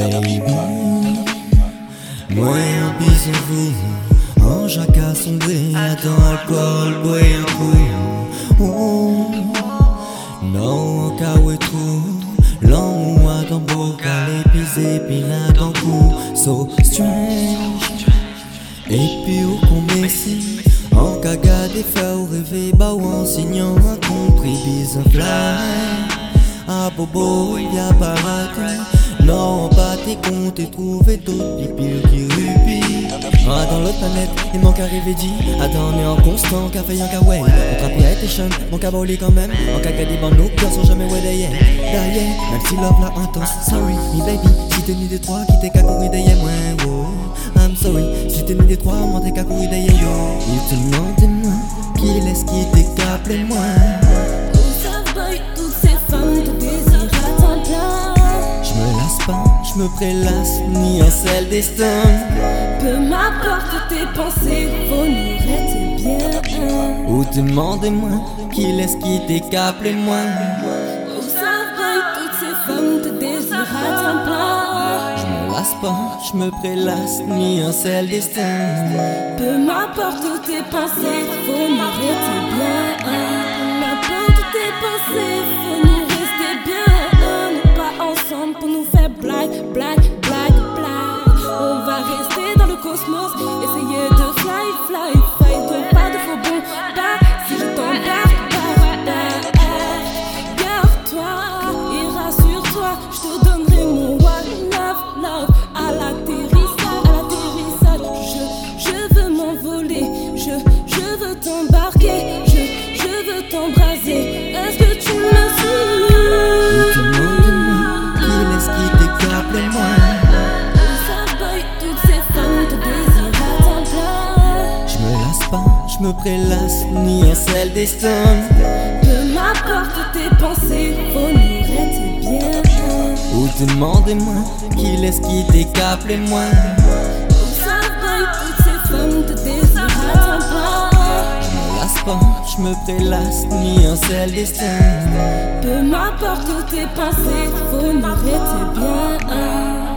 Baby, moi un bison vous, en jaca sombré, attends alcool, coup. Oh, non, au cas où trop, l'homme moi dans bocal, épisé, puis là dans cou, so strange. Et puis au combien si, en caga des faire rêver, bah ou en signant un compris, bison fly. Ah bobo, y'a pas raté. Non, pas tes comptes et trouvé d'autres pipilles qui rupillent. Ah, dans l'autre planète, il manque arrivé dit. Attends, on en constant, café en kawaii. On trappe attention, mon caboli quand même. En caca des bandes, nos cœurs sont jamais ouais d'ailleurs. D'ailleurs, même si love la intense. Sorry, me baby, si t'es ni des trois, qui t'es qu'à courir d'ailleurs, ouais, wow. I'm sorry, si t'es ni des trois, moi t'es qu'à courir d'ailleurs, yo. Il te demande moi, qui laisse qui t'es qu'à moi? Je me prélasse, ni un seul destin. Peu m'apporte tes pensées, vos tes bien. Ou demandez-moi, qui laisse quitter et moi Où savent toutes ces femmes te désirent à plein. Je me lasse pas, je me prélasse, ni un seul destin. Peu m'apporte tes pensées, vos tes bien. je me prélasse ni un seul destin. De m'apporte tes pensées vomiraient bien. Ou demandez-moi qui laisse qui décape les moins. je me prélasse ni un seul destin. Peu m'importe tes pensées, vous m'arrêtez bien.